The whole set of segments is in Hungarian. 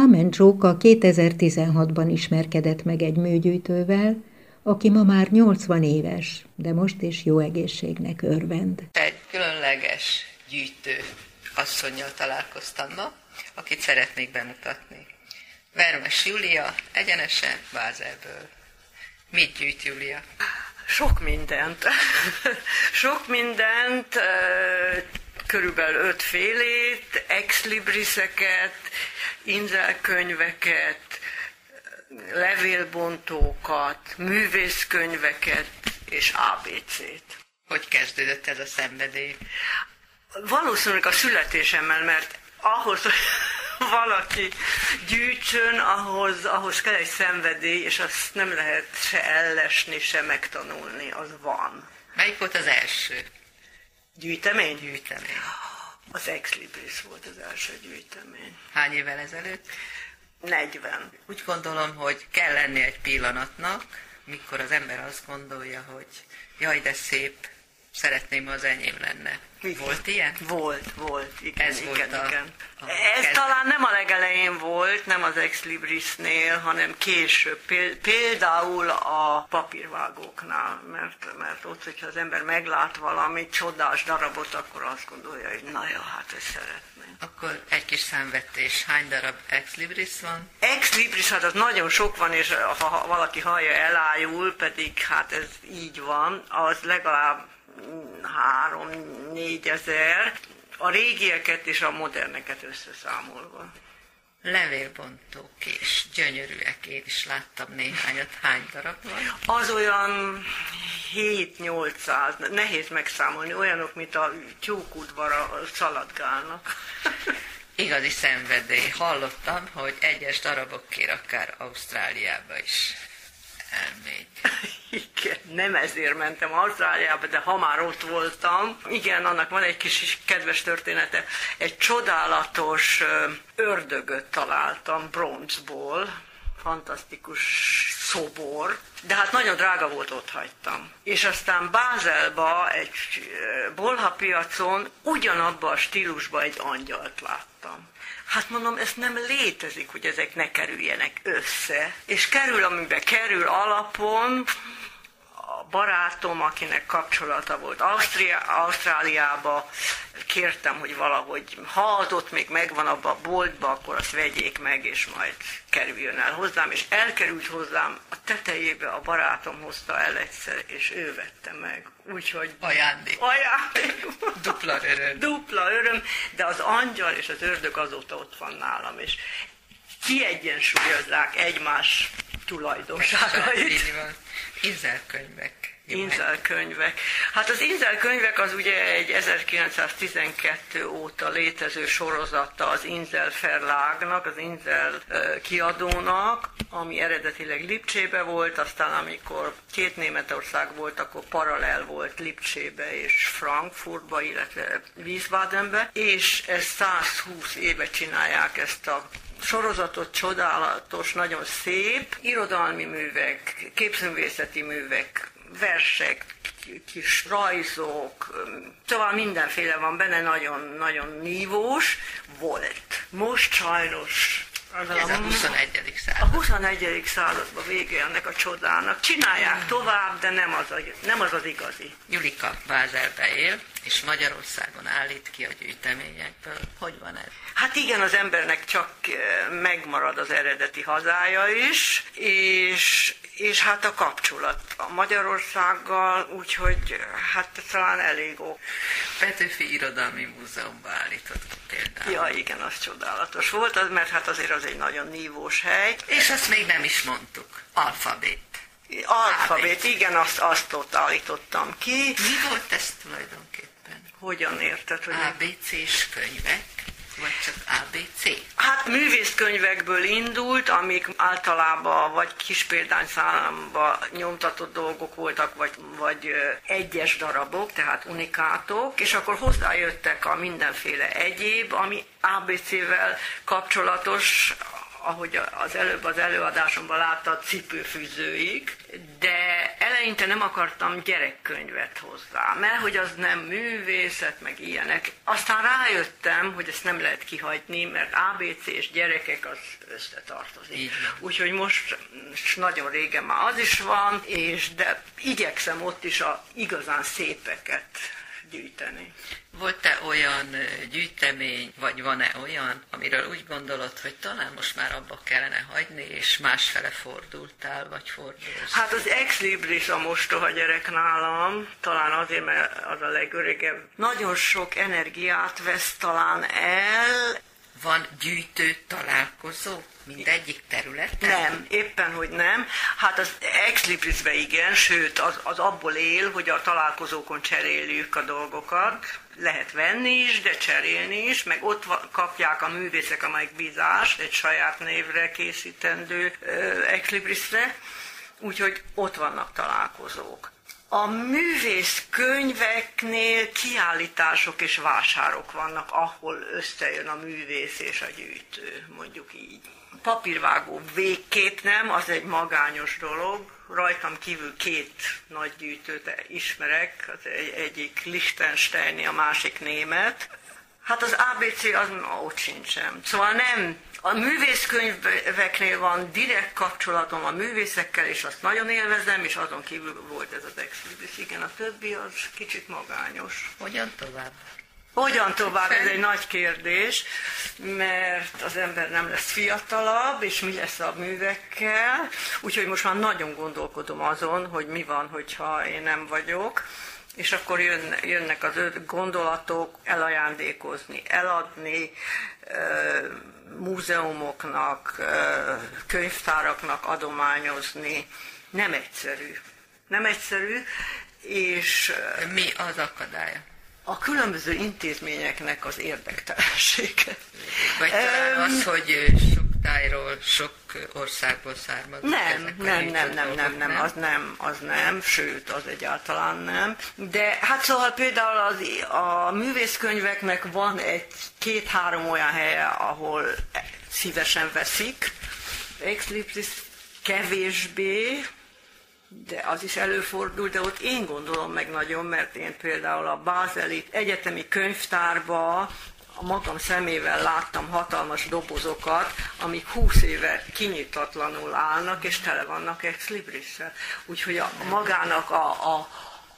Ámen Csóka 2016-ban ismerkedett meg egy műgyűjtővel, aki ma már 80 éves, de most is jó egészségnek örvend. Egy különleges gyűjtő asszonynal találkoztam ma, akit szeretnék bemutatni. Vermes Júlia, egyenesen Bázelből. Mit gyűjt Júlia? Sok mindent. Sok mindent, körülbelül öt félét, exlibriseket, inzelkönyveket, levélbontókat, művészkönyveket és ABC-t. Hogy kezdődött ez a szenvedély? Valószínűleg a születésemmel, mert ahhoz, hogy valaki gyűjtsön, ahhoz, ahhoz kell egy szenvedély, és azt nem lehet se ellesni, se megtanulni, az van. Melyik volt az első? Gyűjtemény? Gyűjtemény. Az Ex Libris volt az első gyűjtemény. Hány évvel ezelőtt? 40. Úgy gondolom, hogy kell lenni egy pillanatnak, mikor az ember azt gondolja, hogy jaj, de szép, szeretném, ha az enyém lenne. Igen. Volt ilyen? Volt, volt, igen, Ez igen, volt a- igen. a Ez kezdet. talán nem a legelején volt, nem az Ex Librisnél, hanem később, Pél- például a papírvágóknál, mert, mert ott, hogyha az ember meglát valami csodás darabot, akkor azt gondolja, hogy na jó, hát ezt szeretném. Akkor egy kis számvetés. Hány darab ex libris van? Ex Libris, hát az nagyon sok van, és ha, ha valaki hallja, elájul, pedig hát ez így van, az legalább három-négy ezer, a régieket és a moderneket összeszámolva. Levélbontók és gyönyörűek, én is láttam néhányat. Hány darab van? Az olyan 7-800, nehéz megszámolni, olyanok, mint a tyúkudvara szaladgálnak. Igazi szenvedély. Hallottam, hogy egyes darabokért akár Ausztráliába is elmegy. Igen, nem ezért mentem Ausztráliába, de ha már ott voltam, igen, annak van egy kis is kedves története. Egy csodálatos ördögöt találtam bronzból, fantasztikus szobor, de hát nagyon drága volt, ott hagytam. És aztán Bázelba egy ö, bolhapiacon ugyanabba a stílusba egy angyalt láttam. Hát mondom, ez nem létezik, hogy ezek ne kerüljenek össze. És kerül, amiben kerül alapon, barátom, akinek kapcsolata volt Ausztria, Ausztráliába, kértem, hogy valahogy, ha az ott még megvan abba a boltba, akkor azt vegyék meg, és majd kerüljön el hozzám, és elkerült hozzám a tetejébe, a barátom hozta el egyszer, és ő vette meg. Úgyhogy Ajándék. ajándék. Dupla öröm. Dupla öröm, de az angyal és az ördög azóta ott van nálam, és kiegyensúlyozzák egymás tulajdonságait. Így van. Inzelkönyvek. Jó, Inzel könyvek. Hát az Inzel könyvek az ugye egy 1912 óta létező sorozata az Inzel Verlágnak, az Inzel kiadónak, ami eredetileg Lipcsébe volt, aztán amikor két Németország volt, akkor paralel volt Lipcsébe és Frankfurtba, illetve Wiesbadenbe, és ezt 120 éve csinálják ezt a sorozatot csodálatos, nagyon szép, irodalmi művek, képzőművészeti művek, versek, kis rajzok, szóval mindenféle van benne, nagyon-nagyon nívós volt. Most sajnos az Ez a 21. a század. 21. században vége ennek a csodának. Csinálják tovább, de nem az, a, nem az az igazi. Julika Bázelbe él, és Magyarországon állít ki a gyűjteményekből. Hogy van ez? Hát igen, az embernek csak eh, megmarad az eredeti hazája is, és, és hát a kapcsolat a Magyarországgal, úgyhogy eh, hát talán elég ok. Petőfi Irodalmi Múzeumban állított ki például. Ja, igen, az csodálatos volt, az, mert hát azért az egy nagyon nívós hely. És azt még nem is mondtuk. Alfabét. Alfabét, igen, azt, azt ott állítottam ki. Mi volt ez tulajdonképpen? Hogyan érted, hogy... ABC-s könyvek? Vagy csak ABC? Hát művészkönyvekből indult, amik általában vagy kis példányszámba nyomtatott dolgok voltak, vagy, vagy egyes darabok, tehát unikátok, és akkor hozzájöttek a mindenféle egyéb, ami ABC-vel kapcsolatos, ahogy az előbb az előadásomban látta, cipőfűzőik, de eleinte nem akartam gyerekkönyvet hozzá, mert hogy az nem művészet, meg ilyenek. Aztán rájöttem, hogy ezt nem lehet kihagyni, mert ABC és gyerekek az összetartozik. Úgyhogy most nagyon régen már az is van, és de igyekszem ott is a igazán szépeket gyűjteni. Volt-e olyan gyűjtemény, vagy van-e olyan, amiről úgy gondolod, hogy talán most már abba kellene hagyni, és másfele fordultál, vagy fordulsz? Hát az Ex Libris a mostoha gyerek nálam, talán azért, mert az a legöregebb. Nagyon sok energiát vesz talán el. Van gyűjtő találkozó? Mindegyik területen? Nem, éppen, hogy nem. Hát az ex librisbe igen, sőt, az, az abból él, hogy a találkozókon cseréljük a dolgokat. Lehet venni is, de cserélni is, meg ott kapják a művészek a megbízást egy saját névre készítendő ex librisre, úgyhogy ott vannak találkozók. A művész könyveknél kiállítások és vásárok vannak, ahol összejön a művész és a gyűjtő, mondjuk így papírvágó végkép nem, az egy magányos dolog. Rajtam kívül két nagy gyűjtőt ismerek, az egy, egyik Liechtensteini, a másik német. Hát az ABC az ott sincsen. Szóval nem, a művészkönyveknél van direkt kapcsolatom a művészekkel, és azt nagyon élvezem, és azon kívül volt ez az Exhibis. Igen, a többi az kicsit magányos. Hogyan tovább? Hogyan tovább? Ez egy nagy kérdés, mert az ember nem lesz fiatalabb, és mi lesz a művekkel. Úgyhogy most már nagyon gondolkodom azon, hogy mi van, hogyha én nem vagyok. És akkor jön, jönnek az öt gondolatok, elajándékozni, eladni, múzeumoknak, könyvtáraknak adományozni. Nem egyszerű. Nem egyszerű, és... Mi az akadálya? a különböző intézményeknek az érdektelensége. Vagy talán az, hogy tájról, sok országból származnak nem, nem, nem, nem, nem, nem, az nem, az nem, sőt, az egyáltalán nem. De hát szóval például az, a művészkönyveknek van egy két-három olyan helye, ahol szívesen veszik, Ex kevésbé, de az is előfordul, de ott én gondolom meg nagyon, mert én például a Bázeli Egyetemi Könyvtárba a magam szemével láttam hatalmas dobozokat, amik húsz éve kinyitatlanul állnak, és tele vannak ex librissel. Úgyhogy a, magának a, a,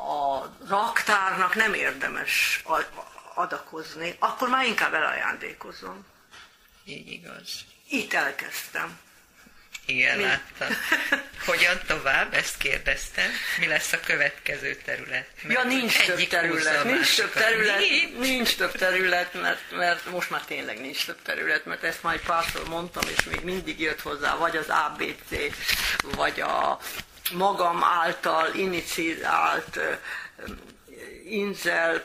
a raktárnak nem érdemes adakozni, akkor már inkább elajándékozom. Így igaz. Itt elkezdtem. Igen, Mi? láttam. Hogyan tovább? Ezt kérdeztem. Mi lesz a következő terület? Mert ja, nincs több terület. Nincs több terület, nincs. nincs több terület, mert, mert most már tényleg nincs több terület, mert ezt már párszor mondtam, és még mindig jött hozzá, vagy az ABC, vagy a magam által iniciált Inzel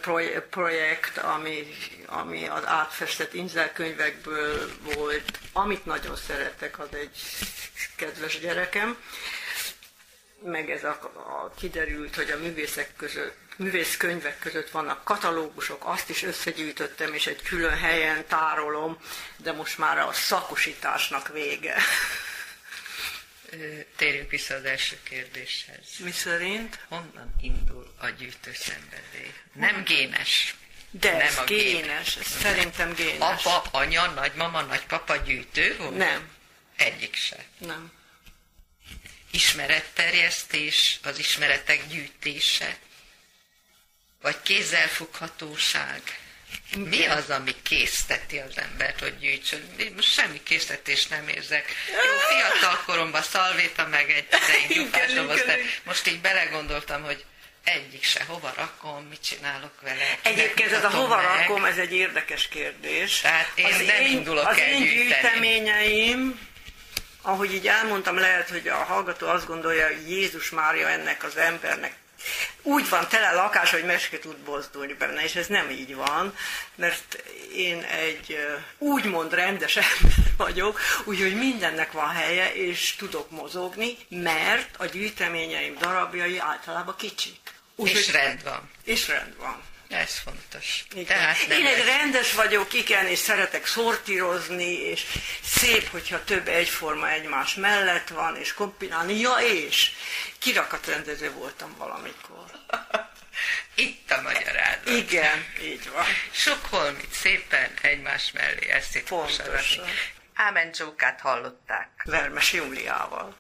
projekt, ami, ami az átfestett Inzel könyvekből volt. Amit nagyon szeretek, az egy kedves gyerekem. Meg ez a, a kiderült, hogy a művészek között művészkönyvek között vannak katalógusok, azt is összegyűjtöttem, és egy külön helyen tárolom, de most már a szakosításnak vége. Térjünk vissza az első kérdéshez. Mi szerint? Honnan indul a gyűjtő szenvedély? Nem génes. De nem ez a génes, ez szerintem génes. Apa, anya, nagymama, nagypapa gyűjtő volt? Nem. Egyik se. Nem. Ismeretterjesztés, az ismeretek gyűjtése, vagy kézzelfoghatóság. Mi az, ami készteti az embert, hogy gyűjtsön? Én most semmi késztetést nem érzek. Jó, fiatal koromban szalvéta meg egy gyufás de most így belegondoltam, hogy egyik se, hova rakom, mit csinálok vele. Egyébként ez a hova meg. rakom, ez egy érdekes kérdés. Tehát én az nem én, indulok az el én gyűjteményeim, ahogy így elmondtam, lehet, hogy a hallgató azt gondolja, hogy Jézus Mária ennek az embernek úgy van tele lakás, hogy meske tud bozdulni benne, és ez nem így van, mert én egy úgymond rendes ember vagyok, úgyhogy mindennek van helye, és tudok mozogni, mert a gyűjteményeim darabjai általában kicsik. Úgy, és rend van. És rend van. Ez fontos. Igen. Tehát nem Én egy rendes vagyok, igen, és szeretek szortírozni, és szép, hogyha több egyforma egymás mellett van, és kombinálni. Ja, és kirakatrendező voltam valamikor. Itt a magyarázat. Igen, így van. Sok holmit szépen egymás mellé itt Pontosan. Ámen Csókát hallották. Vermes Júliával.